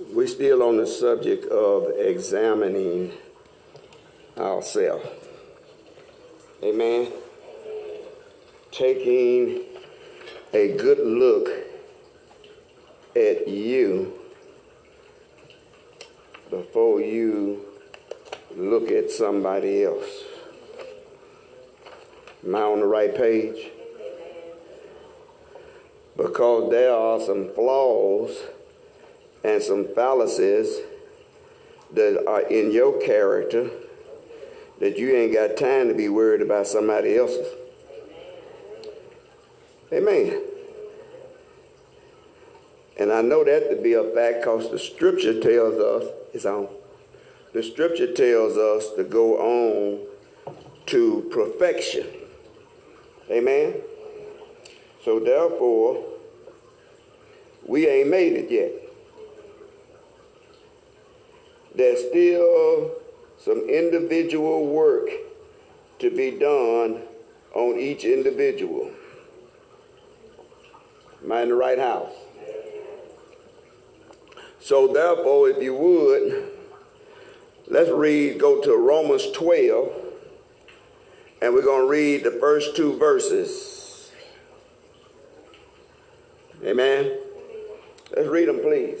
We're still on the subject of examining ourselves. Amen. Taking a good look at you before you look at somebody else. Am I on the right page? Because there are some flaws and some fallacies that are in your character that you ain't got time to be worried about somebody else's. Amen. And I know that to be a fact because the scripture tells us, it's on. The scripture tells us to go on to perfection. Amen. So therefore, we ain't made it yet. There's still some individual work to be done on each individual. Am I in the right house? So therefore, if you would, let's read, go to Romans 12, and we're going to read the first two verses. Amen. Let's read them, please.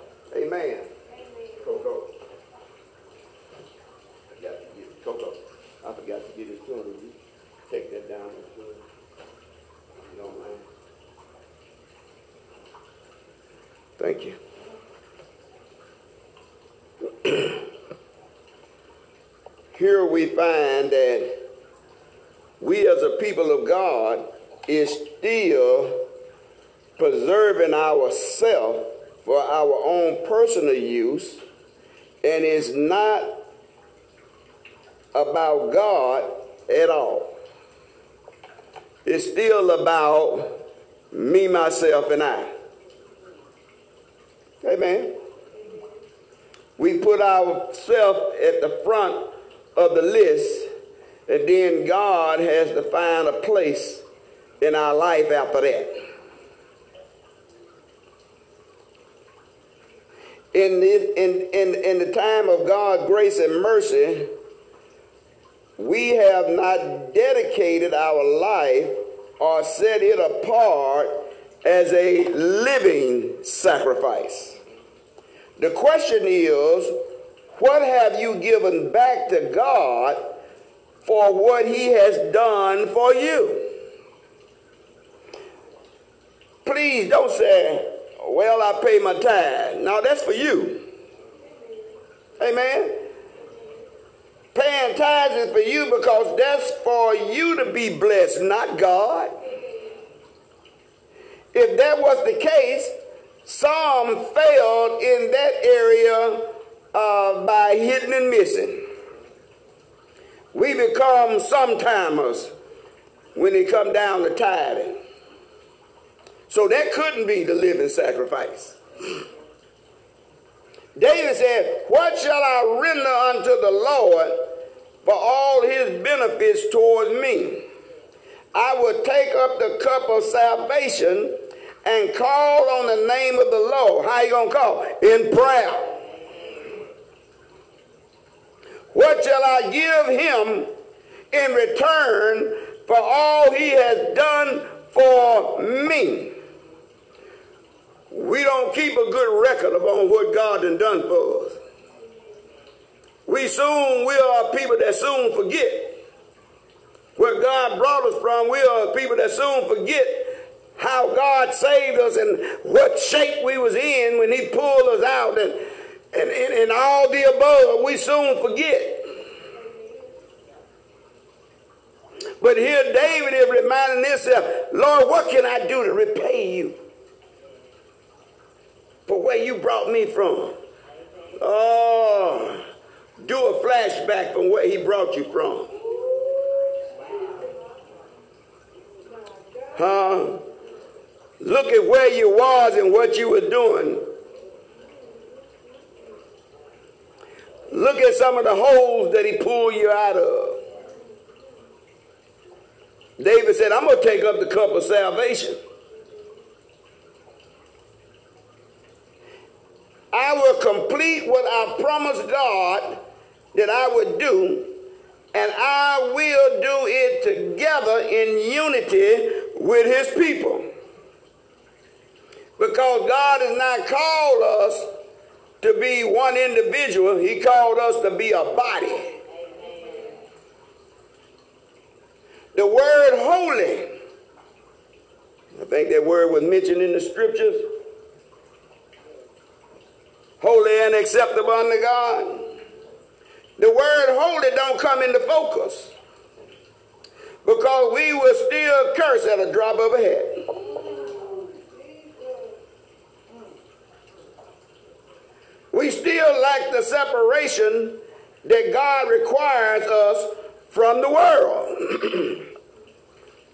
Amen. Coco. I forgot to get Coco. I forgot to get his tune. You take that down. You don't mind. Thank you. Here we find that we as a people of God is still preserving ourselves for our own personal use and is not about God at all. It's still about me, myself, and I. Amen. We put ourselves at the front of the list, and then God has to find a place in our life after that. In, this, in, in, in the time of God's grace and mercy, we have not dedicated our life or set it apart as a living sacrifice. The question is, what have you given back to God for what he has done for you? Please don't say, well, I pay my tithe. Now that's for you. Amen. Paying tithes is for you because that's for you to be blessed, not God. If that was the case, some failed in that area uh, by hitting and missing. We become sometimers when it come down to tithing. So that couldn't be the living sacrifice. David said, What shall I render unto the Lord for all his benefits towards me? I will take up the cup of salvation and call on the name of the Lord. How you gonna call? In prayer. What shall I give him in return for all he has done for me? We don't keep a good record upon what God has done for us. We soon, we are people that soon forget where God brought us from. We are people that soon forget how God saved us and what shape we was in when he pulled us out and, and, and, and all the above. We soon forget. But here David is reminding himself, Lord, what can I do to repay you? For where you brought me from. Oh, do a flashback from where he brought you from. Huh? Look at where you was and what you were doing. Look at some of the holes that he pulled you out of. David said, I'm going to take up the cup of salvation. I will complete what I promised God that I would do, and I will do it together in unity with his people. Because God has not called us to be one individual, he called us to be a body. The word holy, I think that word was mentioned in the scriptures. Holy and acceptable unto God. The word holy don't come into focus because we will still curse at a drop of a hat. We still lack the separation that God requires us from the world.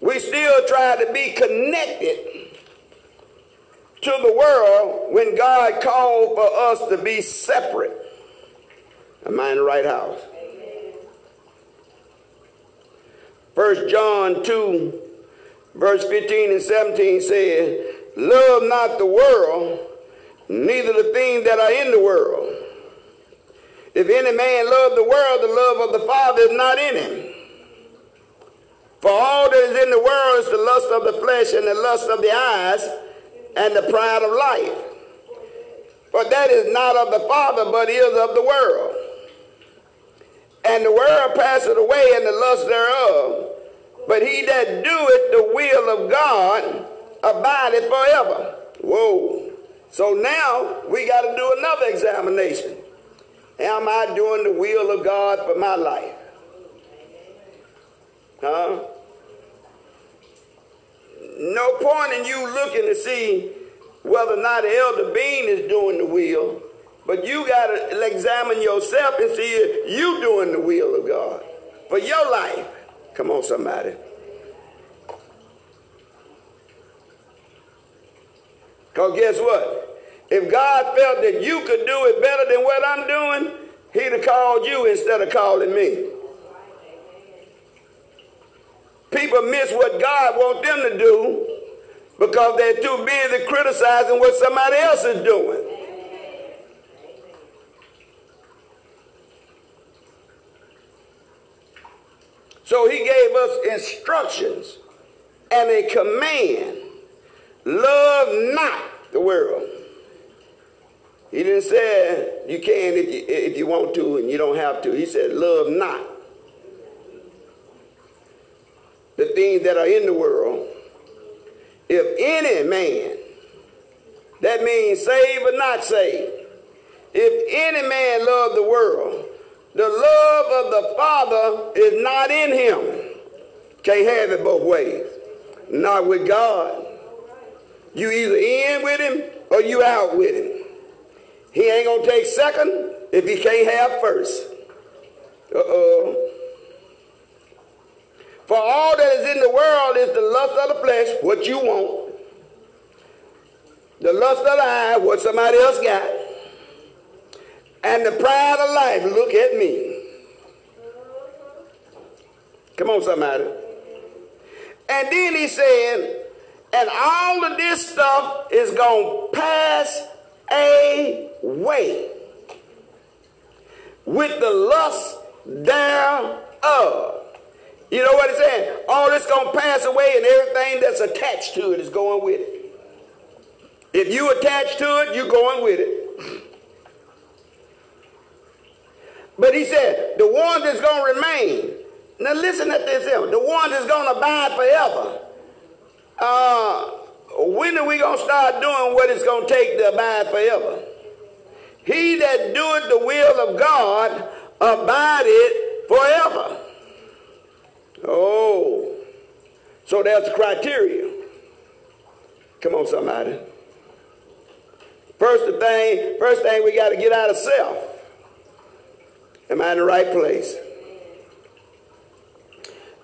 we still try to be connected to the world when God called for us to be separate. Am I in the right house? First John 2, verse 15 and 17 says, Love not the world, neither the things that are in the world. If any man love the world, the love of the Father is not in him. For all that is in the world is the lust of the flesh and the lust of the eyes and the pride of life. For that is not of the Father, but is of the world. And the world passeth away and the lust thereof. But he that doeth the will of God abideth forever. Whoa. So now we got to do another examination. Am I doing the will of God for my life? Huh? No point in you looking to see whether or not elder Beene is doing the will, but you got to examine yourself and see if you doing the will of God for your life. Come on, somebody. Because guess what? If God felt that you could do it better than what I'm doing, he'd have called you instead of calling me. People miss what God wants them to do because they're too busy criticizing what somebody else is doing. So he gave us instructions and a command love not the world. He didn't say you can if you, if you want to and you don't have to. He said, love not the things that are in the world. If any man, that means saved or not saved, if any man love the world, the love of the Father is not in him. Can't have it both ways. Not with God. You either in with him or you out with him. He ain't gonna take second if he can't have first. Uh-oh. For all that is in the world is the lust of the flesh, what you want. The lust of the eye, what somebody else got. And the pride of life, look at me. Come on, somebody. And then he said, and all of this stuff is going to pass away with the lust thereof. You know what he's saying? All this going to pass away and everything that's attached to it is going with it. If you attach to it, you're going with it. But he said, the one that's going to remain. Now listen at this. The one that's going to abide forever. Uh, when are we going to start doing what it's going to take to abide forever? He that doeth the will of God abideth forever. Oh, so that's the criteria. Come on, somebody. First thing, first thing we got to get out of self. Am I in the right place?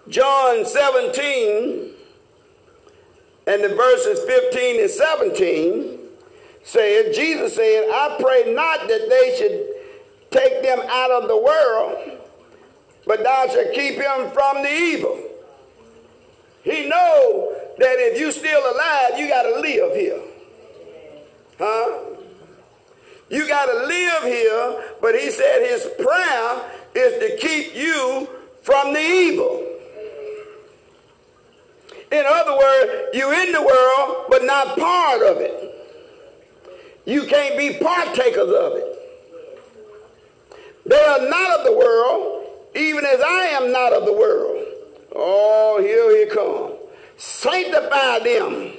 John 17 and the verses 15 and 17 said, Jesus said, I pray not that they should take them out of the world, but thou shalt keep him from the evil. He know that if you still alive, you got to live here. Huh? You got to live here, but he said his prayer is to keep you from the evil. In other words, you in the world, but not part of it. You can't be partakers of it. They are not of the world, even as I am not of the world. Oh, here he come. Sanctify them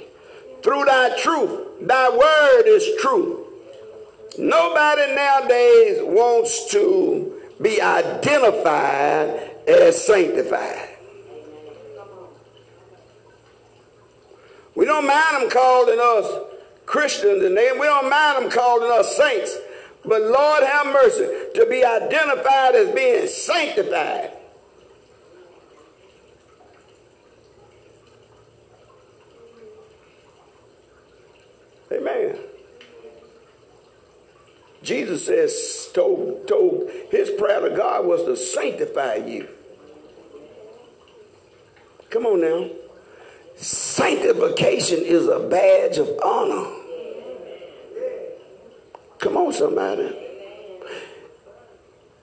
through thy truth. Thy word is true. Nobody nowadays wants to be identified as sanctified. We don't mind them calling us Christians and they, we don't mind them calling us saints. But Lord have mercy, to be identified as being sanctified. Amen. Jesus says, told, told his prayer to God was to sanctify you. Come on now. Sanctification is a badge of honor. Come on, somebody.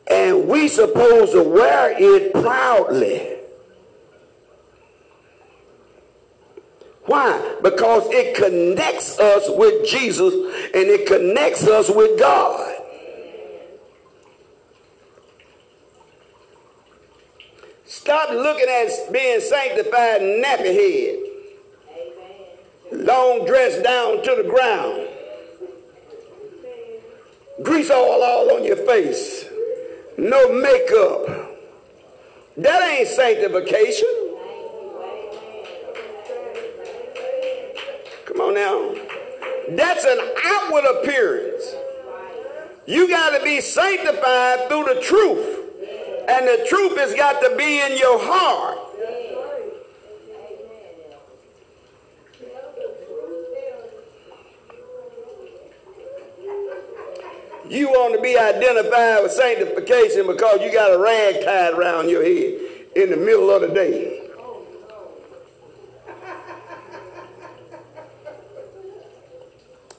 And we supposed to wear it proudly. Why? Because it connects us with Jesus and it connects us with God. Stop looking at being sanctified nappy head. Long dress down to the ground. Grease all, all on your face. No makeup. That ain't sanctification. Come on now. That's an outward appearance. You got to be sanctified through the truth. And the truth has got to be in your heart. You want to be identified with sanctification because you got a rag tied around your head in the middle of the day.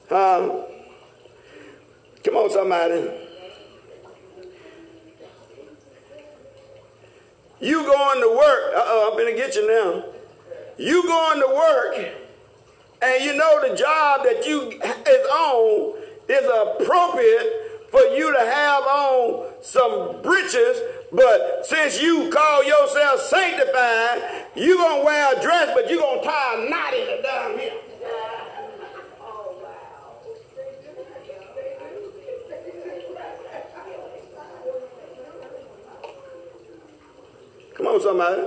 Huh? Come on, somebody. You going to work. Uh-oh, I'm going to get you now. You going to work and you know the job that you is on is appropriate for you to have on some breeches, but since you call yourself sanctified, you're going to wear a dress, but you're going to tie a knot in it down here. Come on, somebody.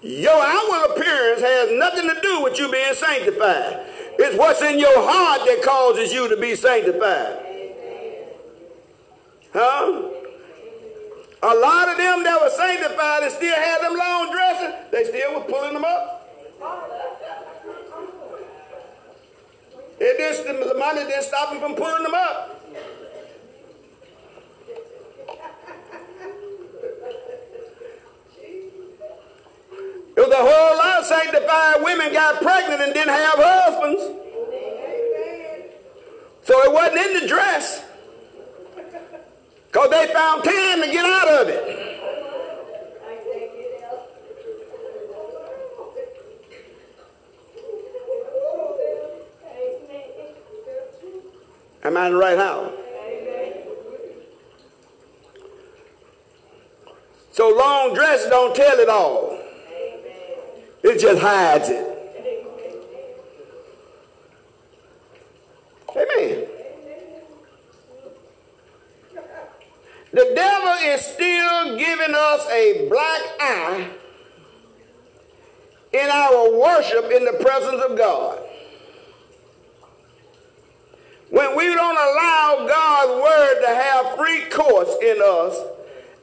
Your outward appearance has nothing to do with you being sanctified. It's what's in your heart that causes you to be sanctified. Huh? A lot of them that were sanctified and still had them long dresses, they still were pulling them up. It just, the money didn't stop them from pulling them up. It was a whole lot of sanctified women got pregnant and didn't have husbands. So it wasn't in the dress. Because they found time to get out of it. Am I in the right house? So long dresses don't tell it all. It just hides it. Amen. The devil is still giving us a black eye in our worship in the presence of God. When we don't allow God's word to have free course in us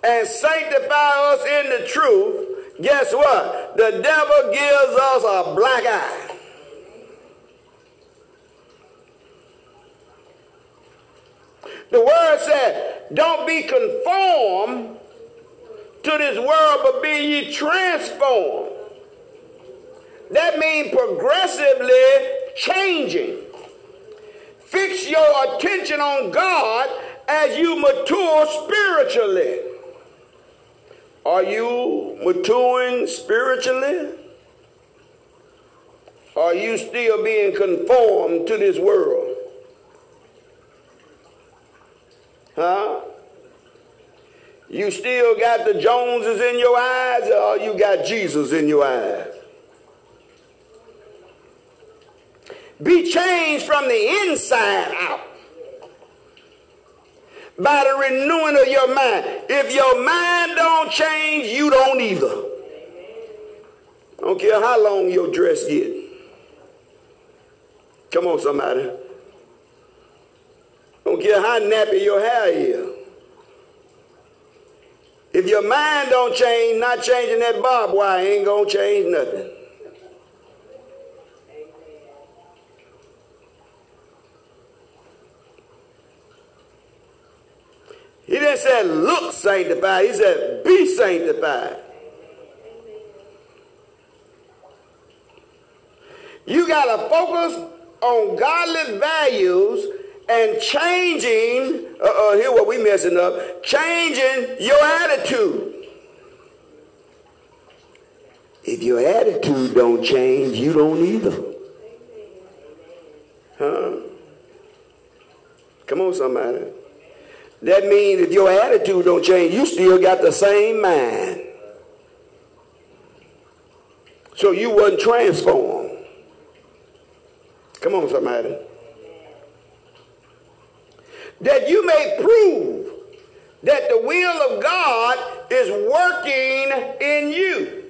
and sanctify us in the truth, guess what? The devil gives us a black eye. The word said, don't be conformed to this world, but be ye transformed. That means progressively changing. Fix your attention on God as you mature spiritually. Are you maturing spiritually? Are you still being conformed to this world? Huh? You still got the Joneses in your eyes or you got Jesus in your eyes? Be changed from the inside out by the renewing of your mind. If your mind don't change, you don't either. I don't care how long your dress get. Come on, somebody. Don't care how nappy your hair is. If your mind don't change, not changing that barbed wire ain't gonna change nothing. He didn't say look sanctified, he said be sanctified. You got to focus on godly values and changing, uh, uh, here what we messing up, changing your attitude. If your attitude don't change, you don't either. Huh? Come on, somebody. That means if your attitude don't change, you still got the same mind. So you wasn't transformed. Come on, somebody that you may prove that the will of God is working in you.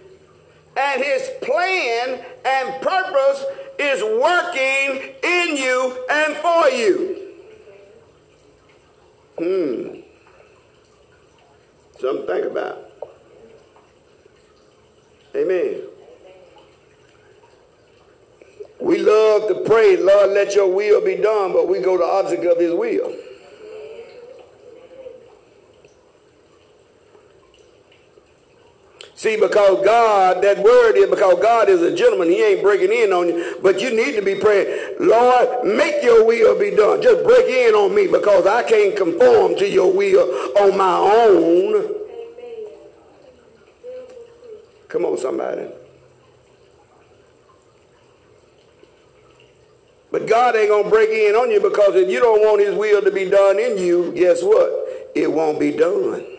And his plan and purpose is working in you and for you. Hmm. Something to think about. Amen. We love to pray, Lord, let your will be done, but we go the opposite of his will. See, because God, that word is because God is a gentleman. He ain't breaking in on you. But you need to be praying, Lord, make your will be done. Just break in on me because I can't conform to your will on my own. Come on, somebody. But God ain't going to break in on you because if you don't want his will to be done in you, guess what? It won't be done.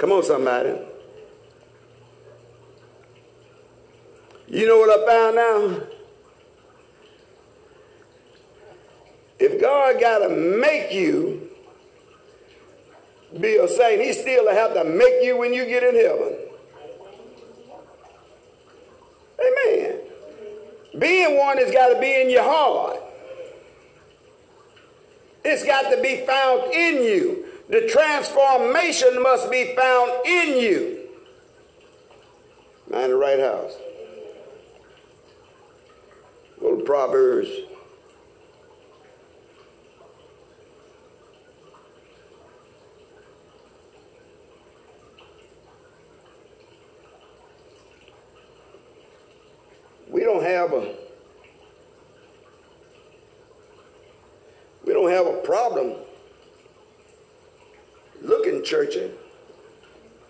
Come on, somebody. You know what I found out? If God got to make you be a saint, he still have to make you when you get in heaven. Amen. Being one has got to be in your heart. It's got to be found in you. The transformation must be found in you. Not in the right house. Go to Proverbs. We don't have a we don't have a problem churchy.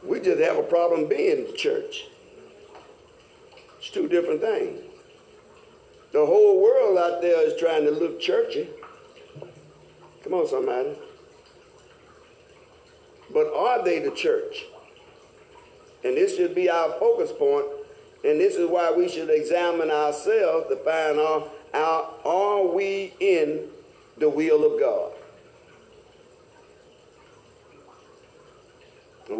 We just have a problem being the church. It's two different things. The whole world out there is trying to look churchy. Come on, somebody. But are they the church? And this should be our focus point. And this is why we should examine ourselves to find out are we in the will of God?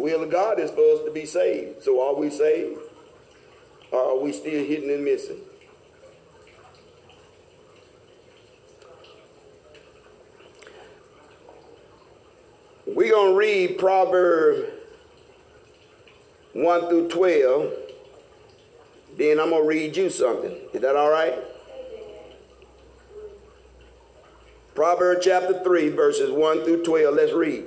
will of God is for us to be saved. So are we saved? Or are we still hidden and missing? We're going to read Proverbs 1 through 12. Then I'm going to read you something. Is that all right? Proverbs chapter 3, verses 1 through 12. Let's read.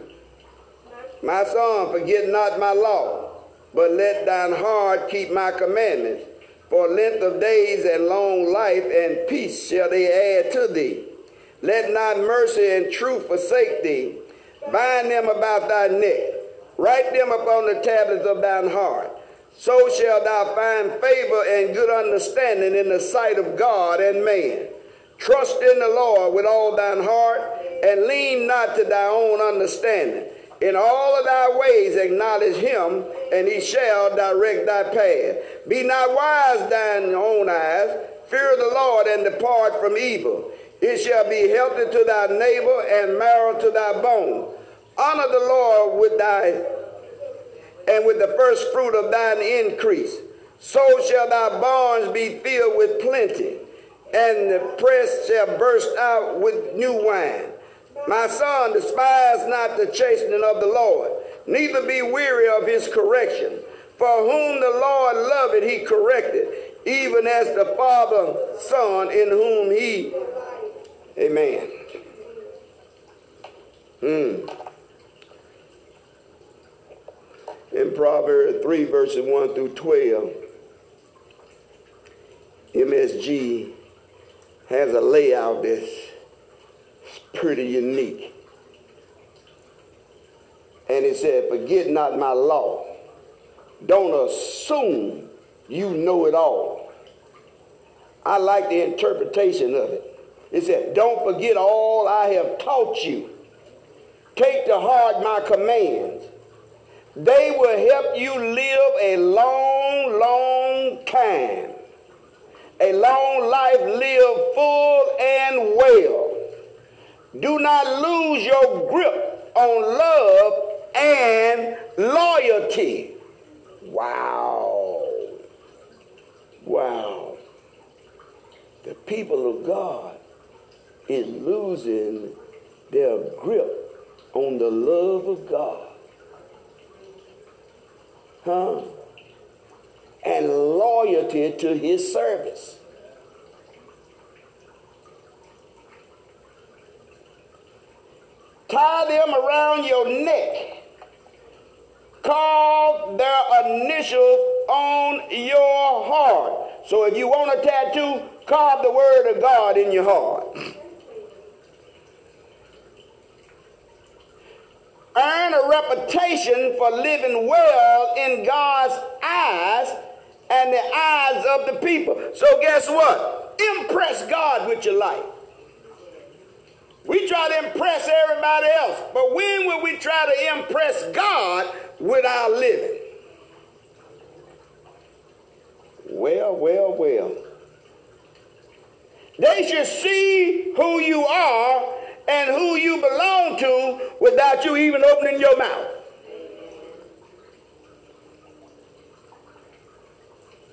My son, forget not my law, but let thine heart keep my commandments. For length of days and long life and peace shall they add to thee. Let not mercy and truth forsake thee. Bind them about thy neck. Write them upon the tablets of thine heart. So shalt thou find favor and good understanding in the sight of God and man. Trust in the Lord with all thine heart, and lean not to thy own understanding. In all of thy ways acknowledge him, and he shall direct thy path. Be not wise thine own eyes. Fear the Lord and depart from evil. It shall be healthy to thy neighbor and marrow to thy bone. Honor the Lord with thy and with the first fruit of thine increase. So shall thy barns be filled with plenty, and the press shall burst out with new wine. My son, despise not the chastening of the Lord, neither be weary of his correction. For whom the Lord loveth, he corrected, even as the Father, Son, in whom he. Amen. Hmm. In Proverbs 3, verses 1 through 12, MSG has a layout that's pretty unique. And it said, Forget not my law. Don't assume you know it all. I like the interpretation of it. It said, Don't forget all I have taught you. Take to heart my commands. They will help you live a long, long time. A long life live full and well. Do not lose your grip on love and loyalty. Wow. Wow. The people of God is losing their grip on the love of God. Huh? And loyalty to his service. Tie them around your neck. Carve their initials on your heart. So if you want a tattoo, carve the word of God in your heart. Earn a reputation for living well in God's eyes and the eyes of the people. So guess what? Impress God with your life. We try to impress everybody else, but when will we try to impress God with our living? Well, well, well. They should see who you are and who you belong to without you even opening your mouth.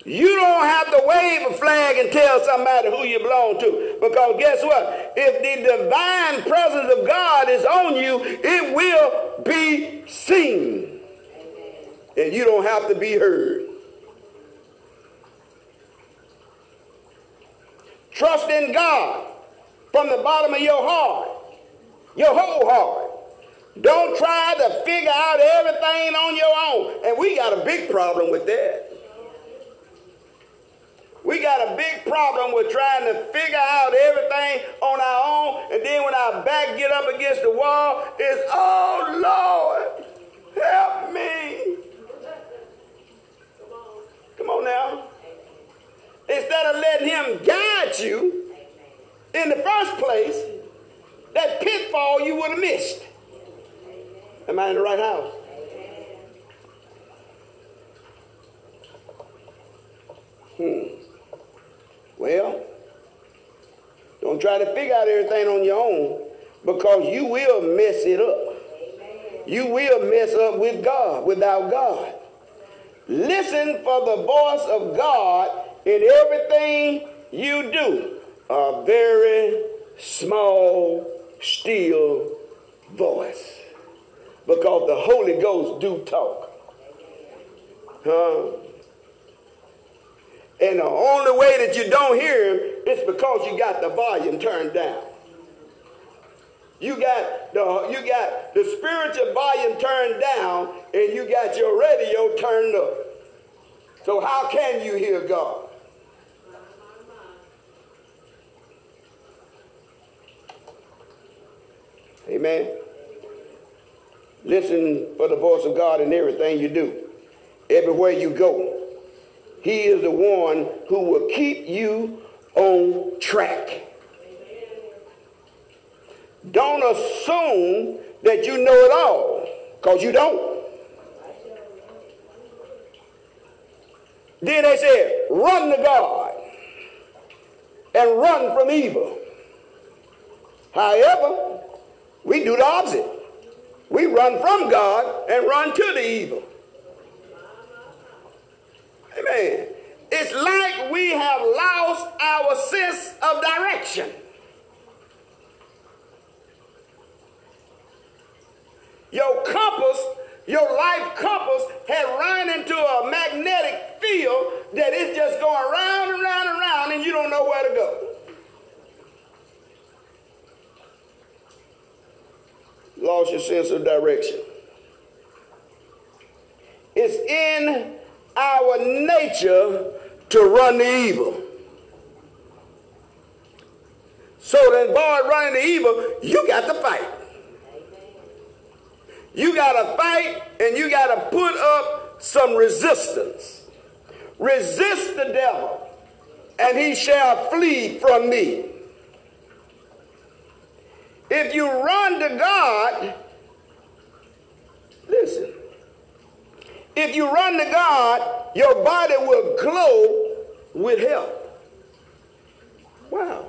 You don't have to wave a flag and tell somebody who you belong to. Because guess what? If the divine presence of God is on you, it will be seen. And you don't have to be heard. Trust in God from the bottom of your heart, your whole heart. Don't try to figure out everything on your own. And we got a big problem with that. We got a big problem with trying to figure out everything on our own, and then when our back get up against the wall, it's, oh Lord, help me. Come on now. Instead of letting him guide you in the first place, that pitfall you would have missed. Am I in the right house? Hmm. Well, don't try to figure out everything on your own because you will mess it up. You will mess up with God, without God. Listen for the voice of God in everything you do. A very small, still voice. because the Holy Ghost do talk. Huh? And the only way that you don't hear him is because you got the volume turned down. You got the you got the spiritual volume turned down and you got your radio turned up. So how can you hear God? Amen. Listen for the voice of God in everything you do. Everywhere you go. He is the one who will keep you on track. Don't assume that you know it all, because you don't. Then they said, run to God and run from evil. However, we do the opposite. We run from God and run to the evil. Amen. It's like we have lost our sense of direction. Your compass, your life compass, has run into a magnetic field that is just going round and round and round, and you don't know where to go. Lost your sense of direction. It's in our nature to run the evil. So then, boy, running the evil, you got to fight. You got to fight and you got to put up some resistance. Resist the devil, and he shall flee from me. If you run to God, listen, if you run to God, your body will glow with health. Wow.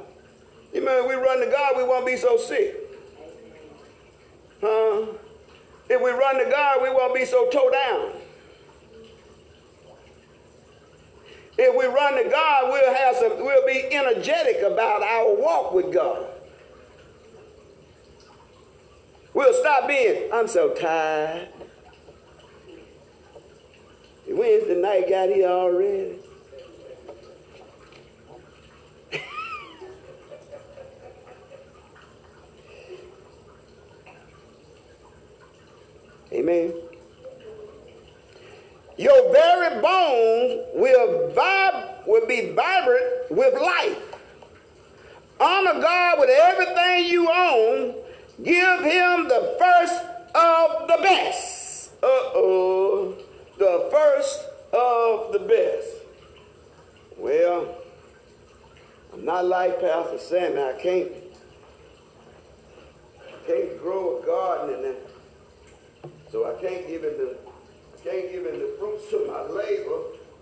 You remember, we run to God, we won't be so sick. Huh? If we run to God, we won't be so towed down. If we run to God, we'll have some, we'll be energetic about our walk with God. We'll stop being, I'm so tired. Wednesday night got here already. Amen. Your very bones will, vib- will be vibrant with life. Honor God with everything you own. Give him the first of the best. Uh oh. The first of the best. Well, I'm not like Pastor Sammy. I can't, can't grow a garden in there. So I can't give him the I can't give him the fruits of my labor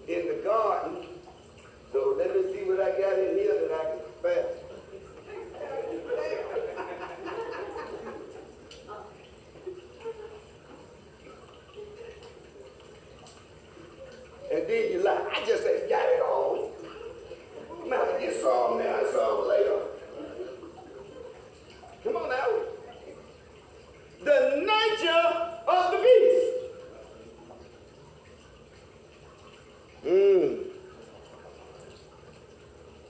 in the garden. So let me see what I got in here that I can spare. and then you lie. I just ain't got it all. Man, you saw me, I saw later. Come on now. The nature of the beast. Mmm.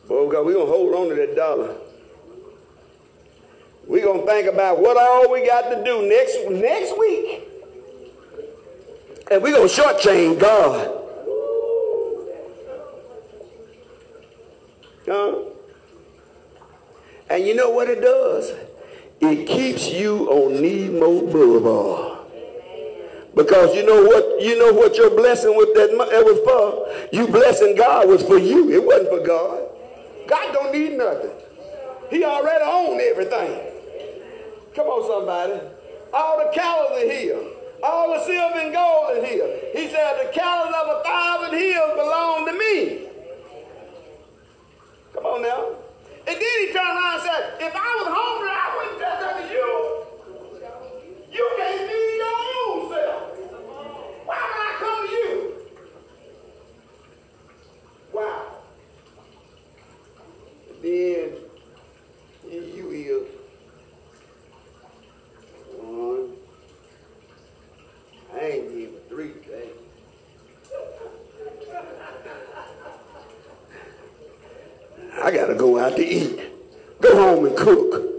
Boy, God, we're going to hold on to that dollar. We're going to think about what all we got to do next, next week. And we're going to shortchange God. Huh? And you know what it does? It keeps you on Nemo Boulevard. Because you know what you know what your blessing with that was for? You blessing God was for you. It wasn't for God. God don't need nothing. He already owned everything. Come on, somebody. All the cattle are here. All the silver and gold is here. He said, the cattle of a thousand hills belong to me. Come on now. And then he turned around and said, if I was hungry, I wouldn't tell that to you. You can't feed your own self. Why would I come to you? Wow then you will one. I ain't give three things. I gotta go out to eat. Go home and cook.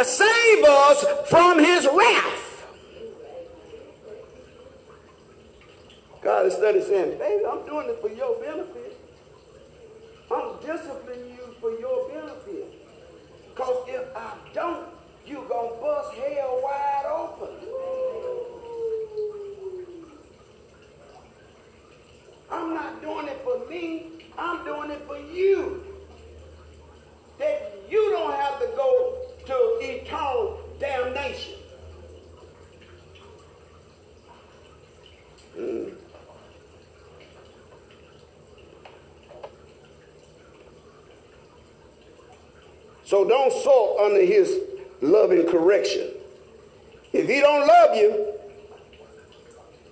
To save us from his wrath. God is study saying, baby, I'm doing it for your benefit. I'm disciplining you for your benefit. Because if I don't, you're going to bust hell wide open. I'm not doing it for me. I'm doing it for you. That you don't have to go to eternal damnation. Mm. So under his loving correction. If he don't love you,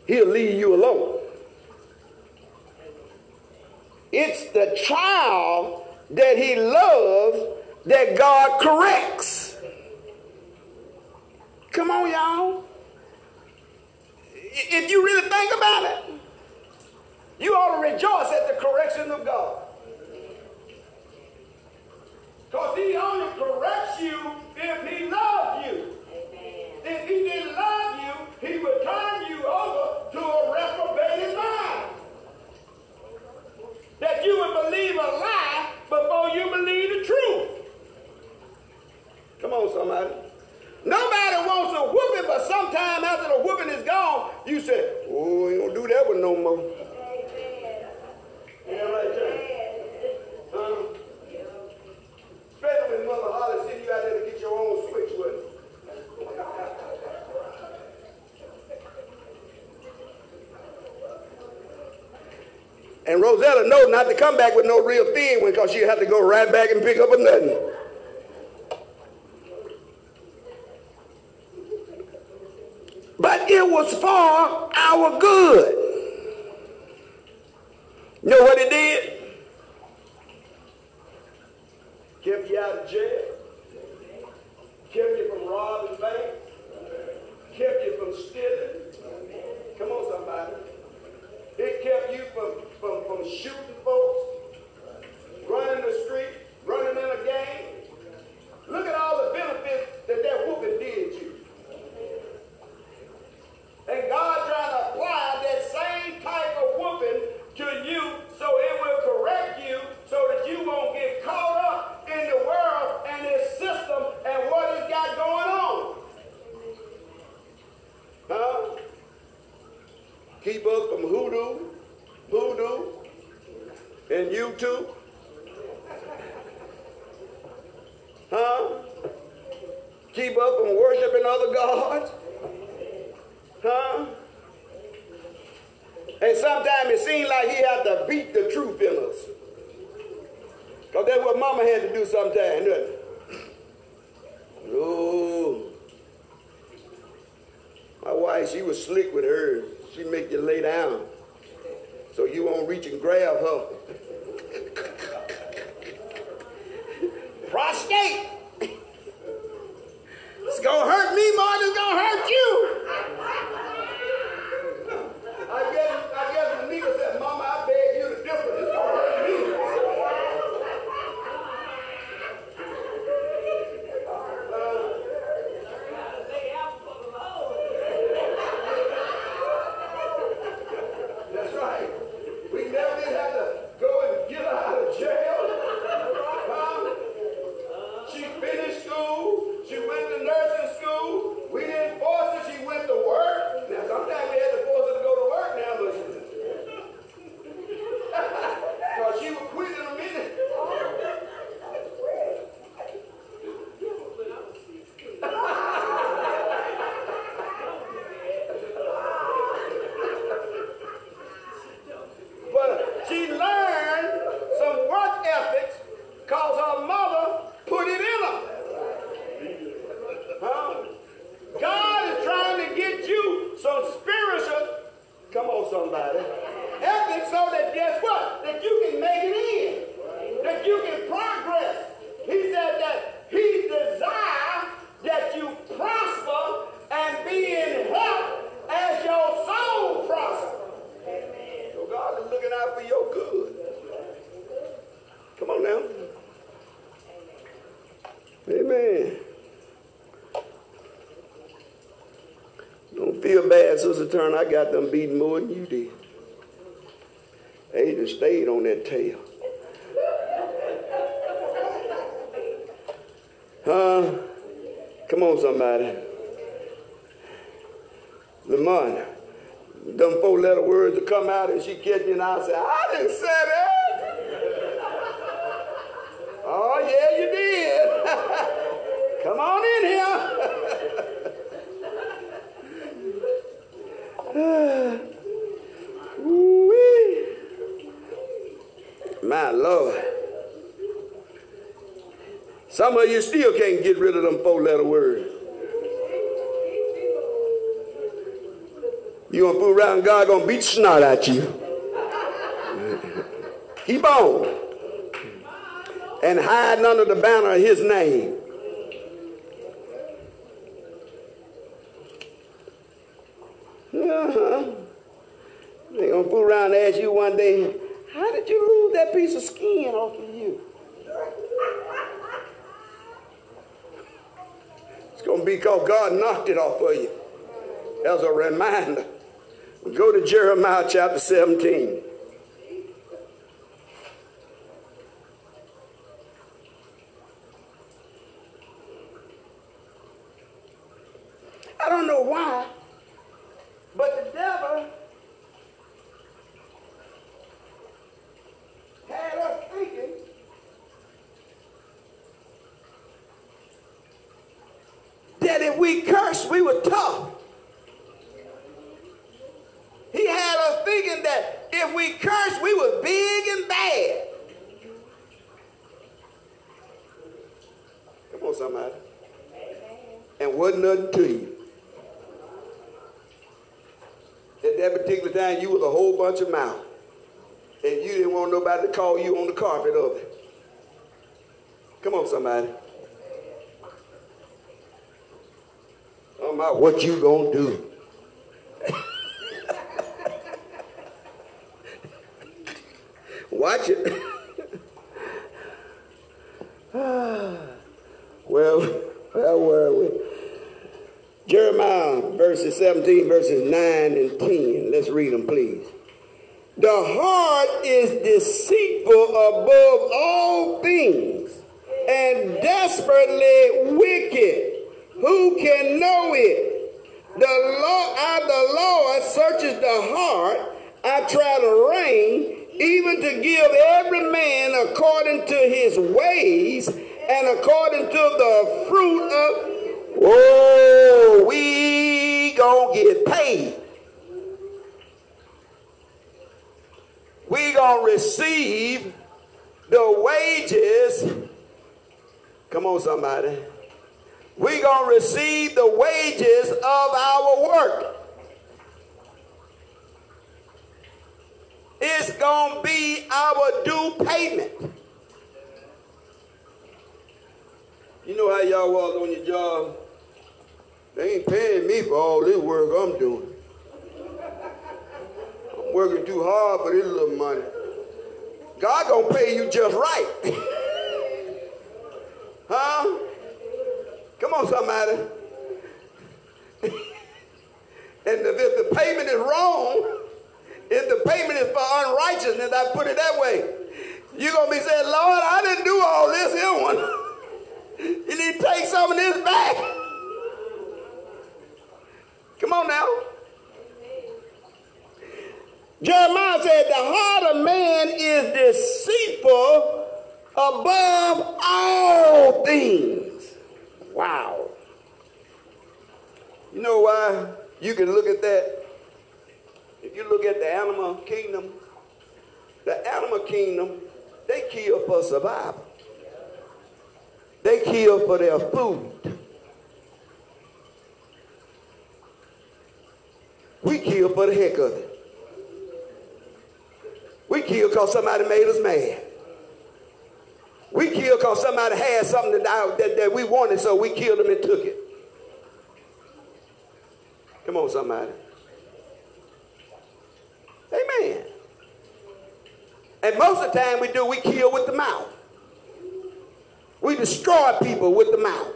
he'll leave you alone. It's the child that he loves that God corrects. Come on, y'all. If you really think about it, you ought to rejoice at the correction of God. Because he only corrects you if he loves you. Amen. If he didn't love you, he would turn you over to a reprobated mind. That you would believe a lie before you believe the truth. Come on, somebody. Nobody wants a whooping, but sometime after the whooping is gone, you say, oh, you don't do that with no more. Amen. Yeah, right there. Huh? Especially when Mother Holly send you out there to get your own switch with And Rosetta knows not to come back with no real thing because she had to go right back and pick up a nothing. But it was for our good. You know what it did? kept you out of jail, kept you from robbing banks, kept you from stealing. Come on, somebody. It kept you from, from, from shooting folks, running the street, running in a gang. Look at all the benefits that that whooping did you. And God trying to apply that same type of whooping to you so it will correct you so that you won't get caught up in the world and its system and what it's got going on. Huh? Keep us from hoodoo, voodoo, and YouTube. Huh? Keep us from worshiping other gods. Huh? And sometimes it seems like he had to beat the truth in us. Because that's what mama had to do sometimes, didn't it? My wife, she was slick with her. She'd make you lay down so you won't reach and grab her. Prostrate. It's to hurt me more than it's to hurt you. Bad, Sister Turner. I got them beating more than you did. They just stayed on that tail. Huh? Come on, somebody. Lamont, them four letter words to come out and she catch me and I say, I didn't say that. Some of you still can't get rid of them four letter words. You gonna fool around, God gonna beat snot at you. Keep on. And hide under the banner of his name. Uh-huh. They gonna fool around and ask you one day, how did you lose that piece of skin off of you? It's going to be because God knocked it off of you as a reminder. Go to Jeremiah chapter 17. I don't know why, but the devil had us thinking if we cursed, we were tough. He had us thinking that if we cursed, we were big and bad. Come on, somebody. And wasn't nothing to you. At that particular time, you was a whole bunch of mouth. And you didn't want nobody to call you on the carpet of it. Come on, somebody. About what you gonna do. Watch it. well, where were we? Jeremiah verses 17, verses 9 and 10. Let's read them, please. The heart is deceitful above all things and desperately wicked. Who can know it? The Lord, I, the Lord searches the heart. I try to reign, even to give every man according to his ways and according to the fruit of. Oh, we gonna get paid. We gonna receive the wages. Come on, somebody we're going to receive the wages of our work. It's going to be our due payment. You know how y'all was on your job? They ain't paying me for all this work I'm doing. I'm working too hard for this little money. God gonna pay you just right. huh? Come somebody. and if the payment is wrong, if the payment is for unrighteousness, I put it that way, you're going to be saying, Lord, I didn't do all this here one. you need to take some of this back. Come on now. Jeremiah said, the heart of man is deceitful above all things Wow. You know why you can look at that? If you look at the animal kingdom, the animal kingdom, they kill for survival. They kill for their food. We kill for the heck of it. We kill because somebody made us mad. We kill because somebody had something that, that, that we wanted, so we killed them and took it. Come on, somebody. Amen. And most of the time we do, we kill with the mouth. We destroy people with the mouth.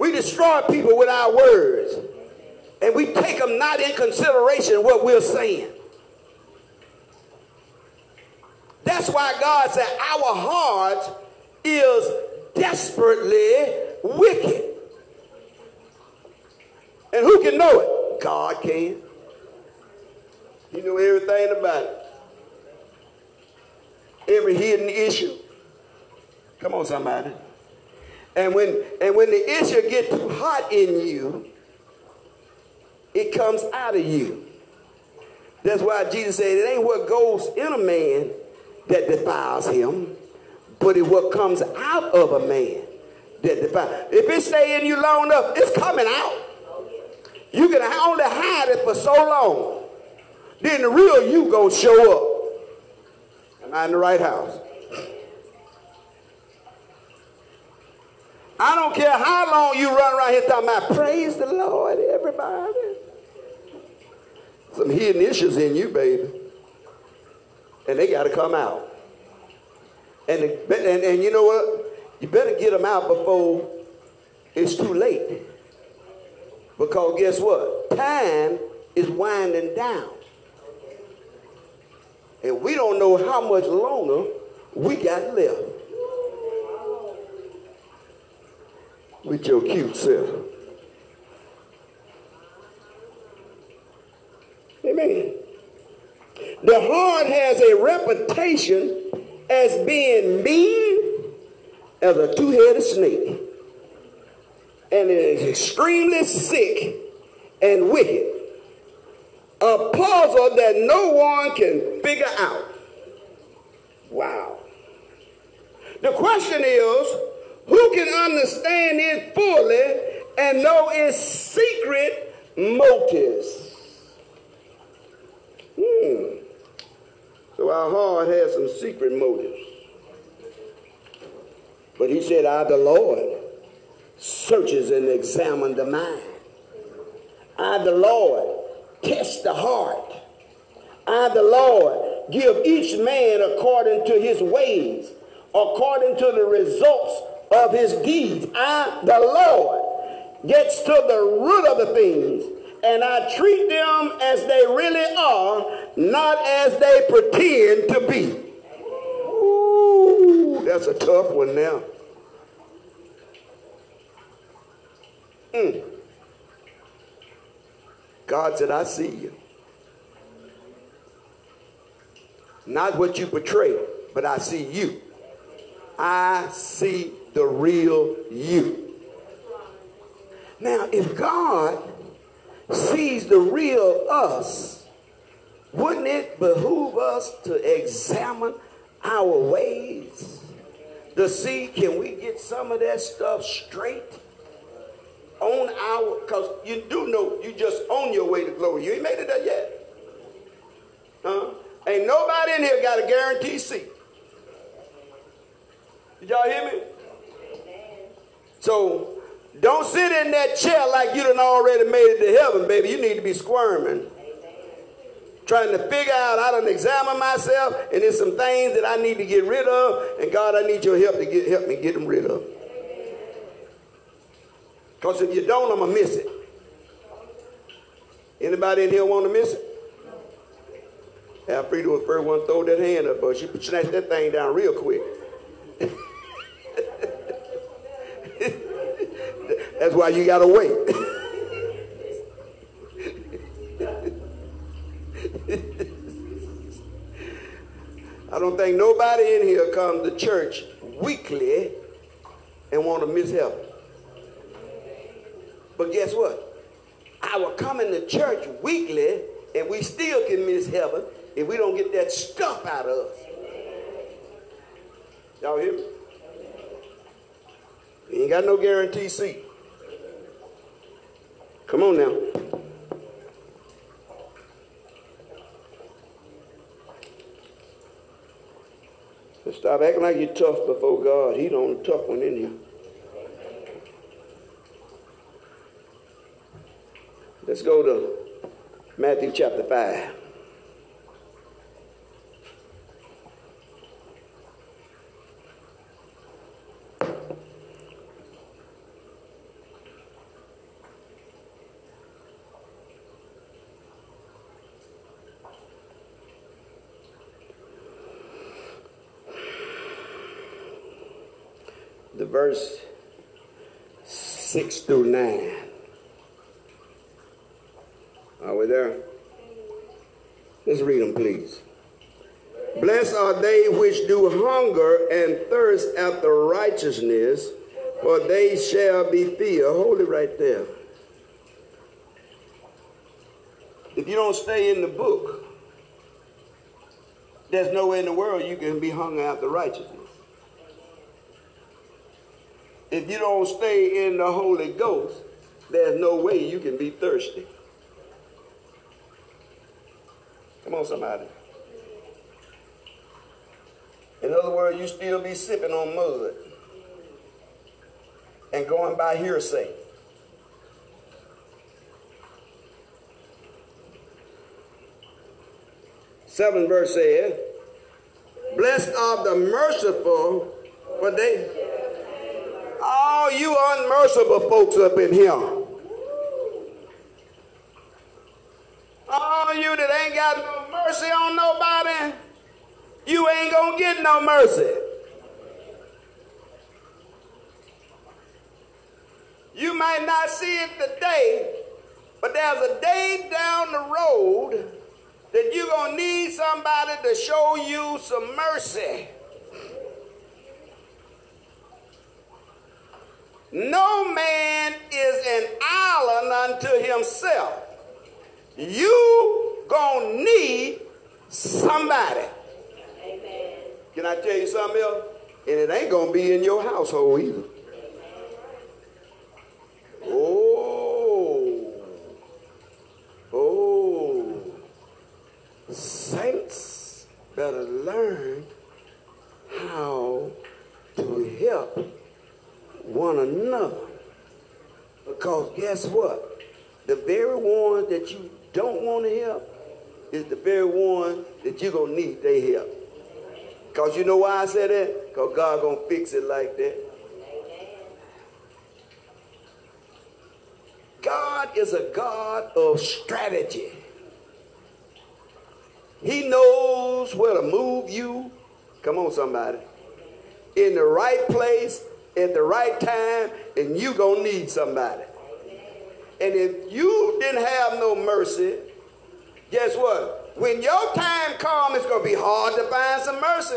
We destroy people with our words. And we take them not in consideration what we're saying. That's why God said our heart is desperately wicked. And who can know it? God can. He knew everything about it. Every hidden issue. Come on, somebody. And when and when the issue gets too hot in you, it comes out of you. That's why Jesus said it ain't what goes in a man that defiles him, but it what comes out of a man that defiles. If it stay in you long enough, it's coming out. You can only hide it for so long. Then the real you gonna show up. Am I in the right house? I don't care how long you run around here talking about praise the Lord, everybody. Some hidden issues in you, baby. And they got to come out. And, and, and you know what? You better get them out before it's too late. Because guess what? Time is winding down. And we don't know how much longer we got left. With your cute self. Amen. The heart has a reputation as being mean as a two-headed snake and is extremely sick and wicked. A puzzle that no one can figure out. Wow. The question is, who can understand it fully and know its secret motives? Hmm. So our heart has some secret motives. But he said, I, the Lord, searches and examines the mind. I, the Lord, test the heart. I, the Lord, give each man according to his ways, according to the results of his deeds. I, the Lord, gets to the root of the things, and I treat them as they really are, not as they pretend to be. Ooh, that's a tough one now. Mm. God said, I see you. Not what you portray, but I see you. I see the real you. Now, if God sees the real us, wouldn't it behoove us to examine our ways to see can we get some of that stuff straight? On our, because you do know you just on your way to glory. You ain't made it there yet. Huh? Ain't nobody in here got a guaranteed seat. Did y'all hear me? So don't sit in that chair like you done already made it to heaven, baby. You need to be squirming. Trying to figure out, I done examine myself, and there's some things that I need to get rid of, and God, I need your help to get help me get them rid of. Because if you don't, I'm going to miss it. Anybody in here want to miss it? Alfreda was the first one to throw that hand up, but she snatched that thing down real quick. That's why you got to wait. I don't think nobody in here comes to church weekly and want to miss heaven. But guess what? I will come into church weekly and we still can miss heaven if we don't get that stuff out of us. Y'all hear me? You ain't got no guarantee seat. Come on now. stop acting like you're tough before God. He don't tough one in you. Let's go to Matthew chapter 5. the verse 6 through 9. Let's read them, please. Blessed are they which do hunger and thirst after righteousness, for they shall be filled. Hold it right there. If you don't stay in the book, there's no way in the world you can be hung after righteousness. If you don't stay in the Holy Ghost, there's no way you can be thirsty. Come on, somebody. In other words, you still be sipping on mud and going by hearsay. Seven verse says, Blessed are the merciful, for they. All you unmerciful folks up in here. All you that ain't got no mercy on nobody, you ain't gonna get no mercy. You might not see it today, but there's a day down the road that you're going to need somebody to show you some mercy. No man is an island unto himself. You gonna need somebody. Amen. Can I tell you something else? And it ain't gonna be in your household either. Oh. Oh. Saints better learn how to help one another. Because guess what? The very ones that you don't want to help is the very one that you're going to need their help. Because you know why I said that? Because God going to fix it like that. God is a God of strategy. He knows where to move you. Come on, somebody. In the right place at the right time, and you gonna need somebody. And if you didn't have no mercy, guess what? When your time comes, it's gonna be hard to find some mercy.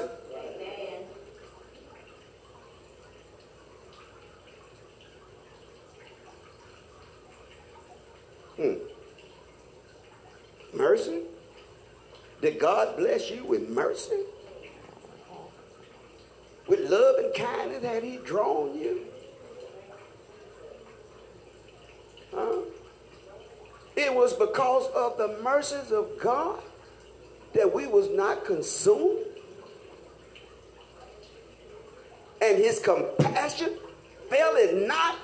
Hmm. Mercy? Did God bless you with mercy? With love and kindness had he drawn you? Huh? It was because of the mercies of God that we was not consumed. And his compassion fell it not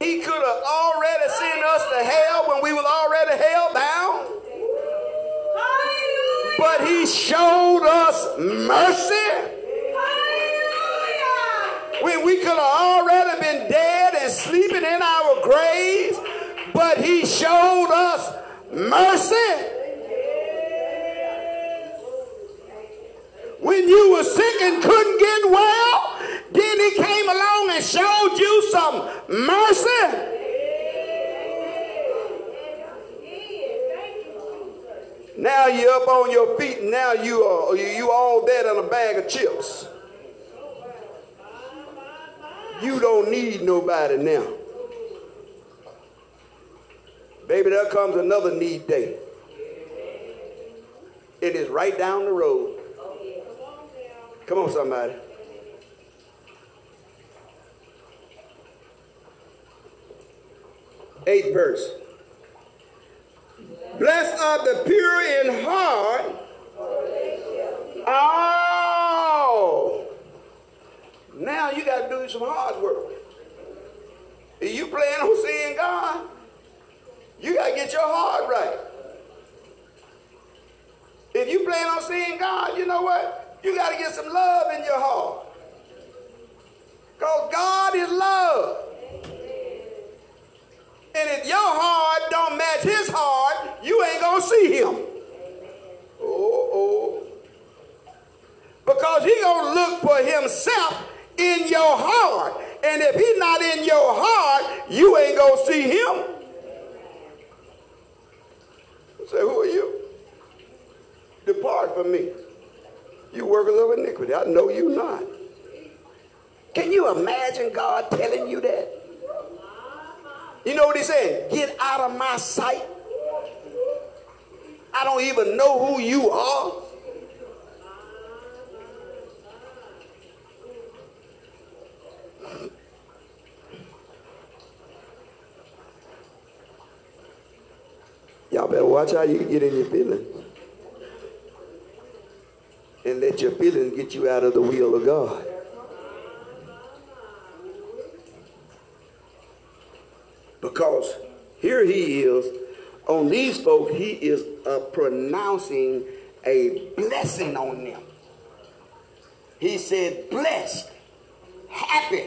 He could have already sent us to hell when we was already hell bound. But he showed us mercy. When we could have already been dead sleeping in our graves, but he showed us mercy. When you were sick and couldn't get well, then he came along and showed you some mercy. Now you're up on your feet, and now you are you all dead on a bag of chips. You don't need nobody now. Baby, there comes another need day. It is right down the road. Come on, somebody. Eighth verse. Blessed are the pure in heart. Oh. Now you got to do some hard work. If you plan on seeing God, you got to get your heart right. If you plan on seeing God, you know what? You got to get some love in your heart. Because God is love. And if your heart don't match his heart, you ain't going to see him. Oh, oh. Because he going to look for himself in your heart. And if he's not in your heart, you ain't going to see him. Say, who are you? Depart from me. You workers of iniquity. I know you not. Can you imagine God telling you that? You know what he's saying? Get out of my sight. I don't even know who you are. Y'all better watch how you get in your feelings. And let your feelings get you out of the will of God. Because here he is, on these folk, he is uh, pronouncing a blessing on them. He said, Blessed, happy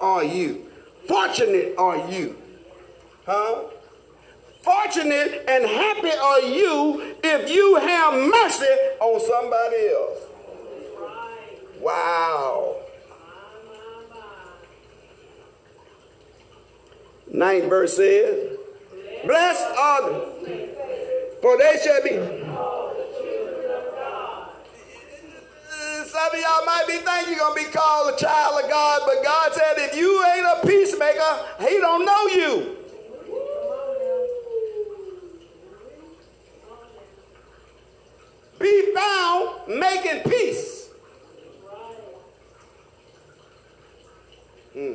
are you, fortunate are you. Huh? Fortunate and happy are you if you have mercy on somebody else. Wow. Ninth verse says, Blessed are the, for they shall be. Some of y'all might be thinking you're going to be called a child of God, but God said if you ain't a peacemaker, he don't know you. Be found making peace. Hmm.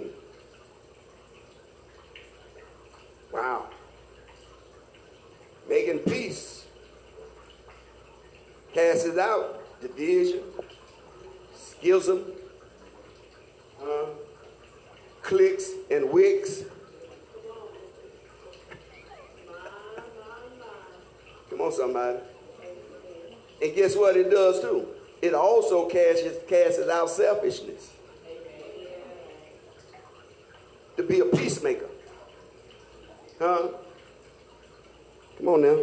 Wow. Making peace. Out division, schism, uh, cliques and wicks. Come on, somebody. And guess what it does too? It also casts, casts out selfishness. To be a peacemaker. Huh? Come on now.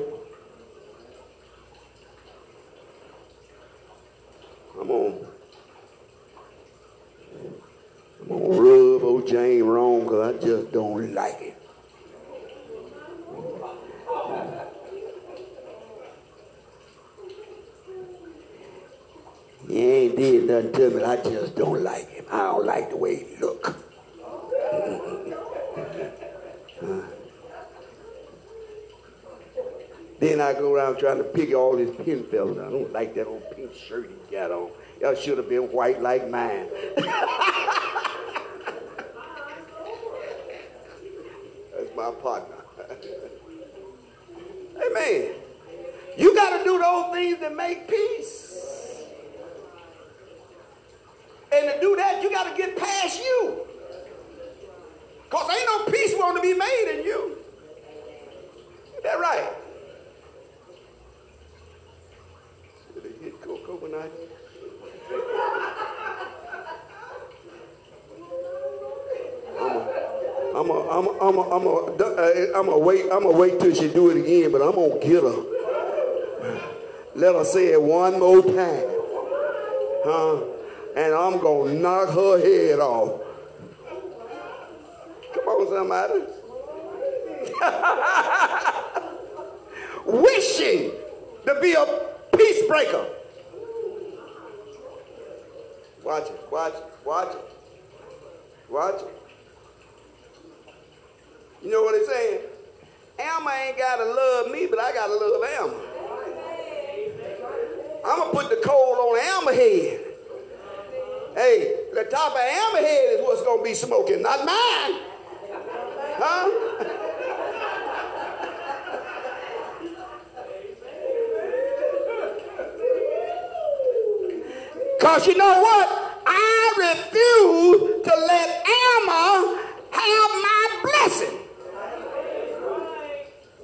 I'm on. I'm gonna rub old James wrong because I just don't like it. He to me. I just don't like him. I don't like the way he look. Then I go around trying to pick all his pin fellas. I don't like that old pink shirt he got on. Y'all should have been white like mine. That's my partner. Amen. You got to do those things that make peace. And to do that, you got to get past you. Because ain't no peace want to be made in you. Is that right? overnight? I'm a, I'm a, I'm a, I'm a, uh, I'm a wait, I'm a wait till she do it again, but I'm gonna get her. Let her say it one more time, huh? And I'm gonna knock her head off. On, somebody. Wishing to be a peace breaker. Watch it, watch it, watch it, watch it. You know what he's saying? Alma ain't got to love me, but I got to love Alma. I'm going to put the coal on Alma head. Hey, the top of Alma head is what's to be smoking, not mine. Huh? Because you know what? I refuse to let Alma have my blessing.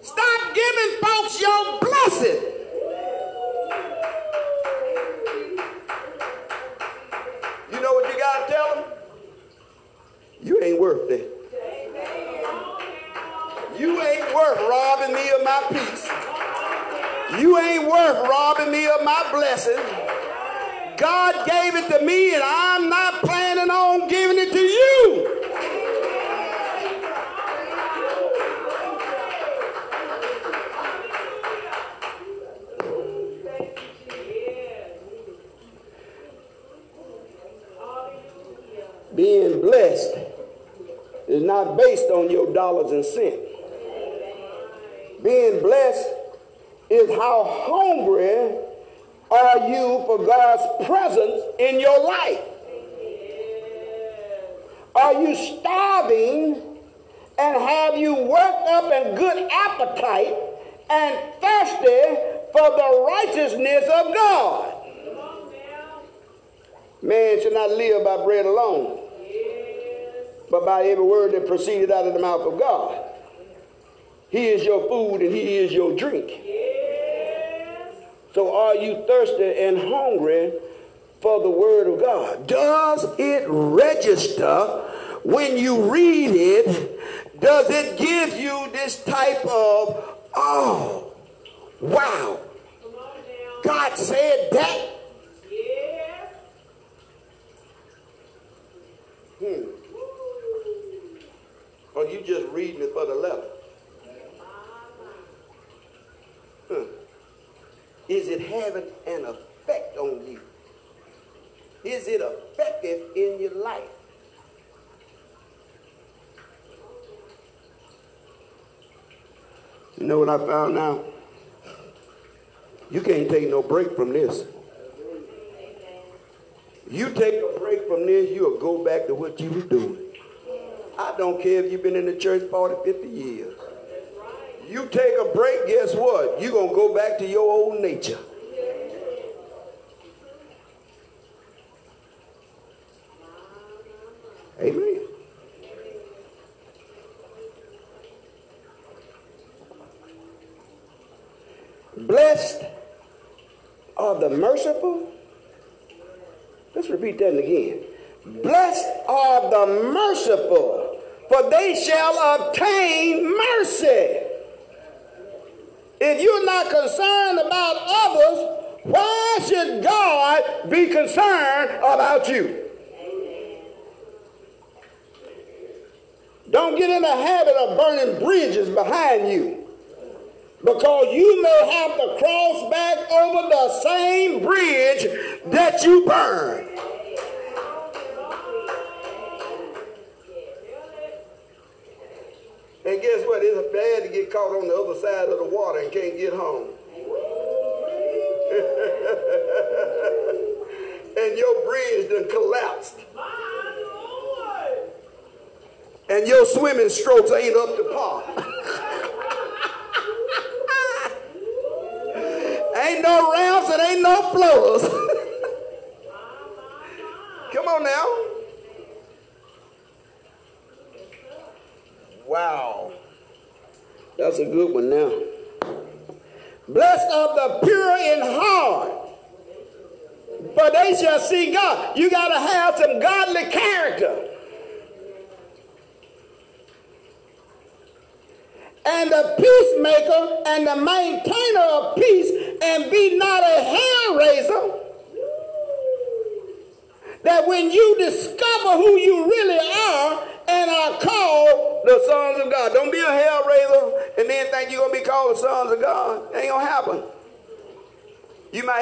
Stop giving folks your blessing. You know what you got to tell them? You ain't worth that. You ain't worth robbing me of my peace. You ain't worth robbing me of my blessing. God gave it to me, and I'm not planning on giving it to you. Being blessed is not based on your dollars and cents. Being blessed is how hungry are you for God's presence in your life? Are you starving and have you worked up a good appetite and thirsty for the righteousness of God? Man should not live by bread alone, but by every word that proceeded out of the mouth of God. He is your food and He is your drink. Yes. So are you thirsty and hungry for the Word of God? Does it register when you read it? Does it give you this type of, oh, wow, God said that? Hmm. Or you just reading it for the letter? Huh. Is it having an effect on you? Is it effective in your life? You know what I found out? You can't take no break from this. You take a break from this, you'll go back to what you were doing. I don't care if you've been in the church 40, 50 years. You take a break, guess what? You're going to go back to your old nature. Amen. Blessed are the merciful. Let's repeat that again. Blessed are the merciful, for they shall obtain mercy. If you're not concerned about others, why should God be concerned about you? Don't get in the habit of burning bridges behind you because you may have to cross back over the same bridge that you burned. Caught on the other side of the water and can't get home. and your bridge done collapsed. And your swimming strokes ain't up to par. ain't no rounds and ain't no floors. Come on now. Wow. That's a good one now. Blessed are the pure in heart, for they shall see God. You got to have some godly character. And the peacemaker and the maintainer of peace, and be not a hair raiser. That when you discover who you really are, and are called the sons of God. Don't be a hell raiser and then think you're going to be called the sons of God. It ain't going to happen. You might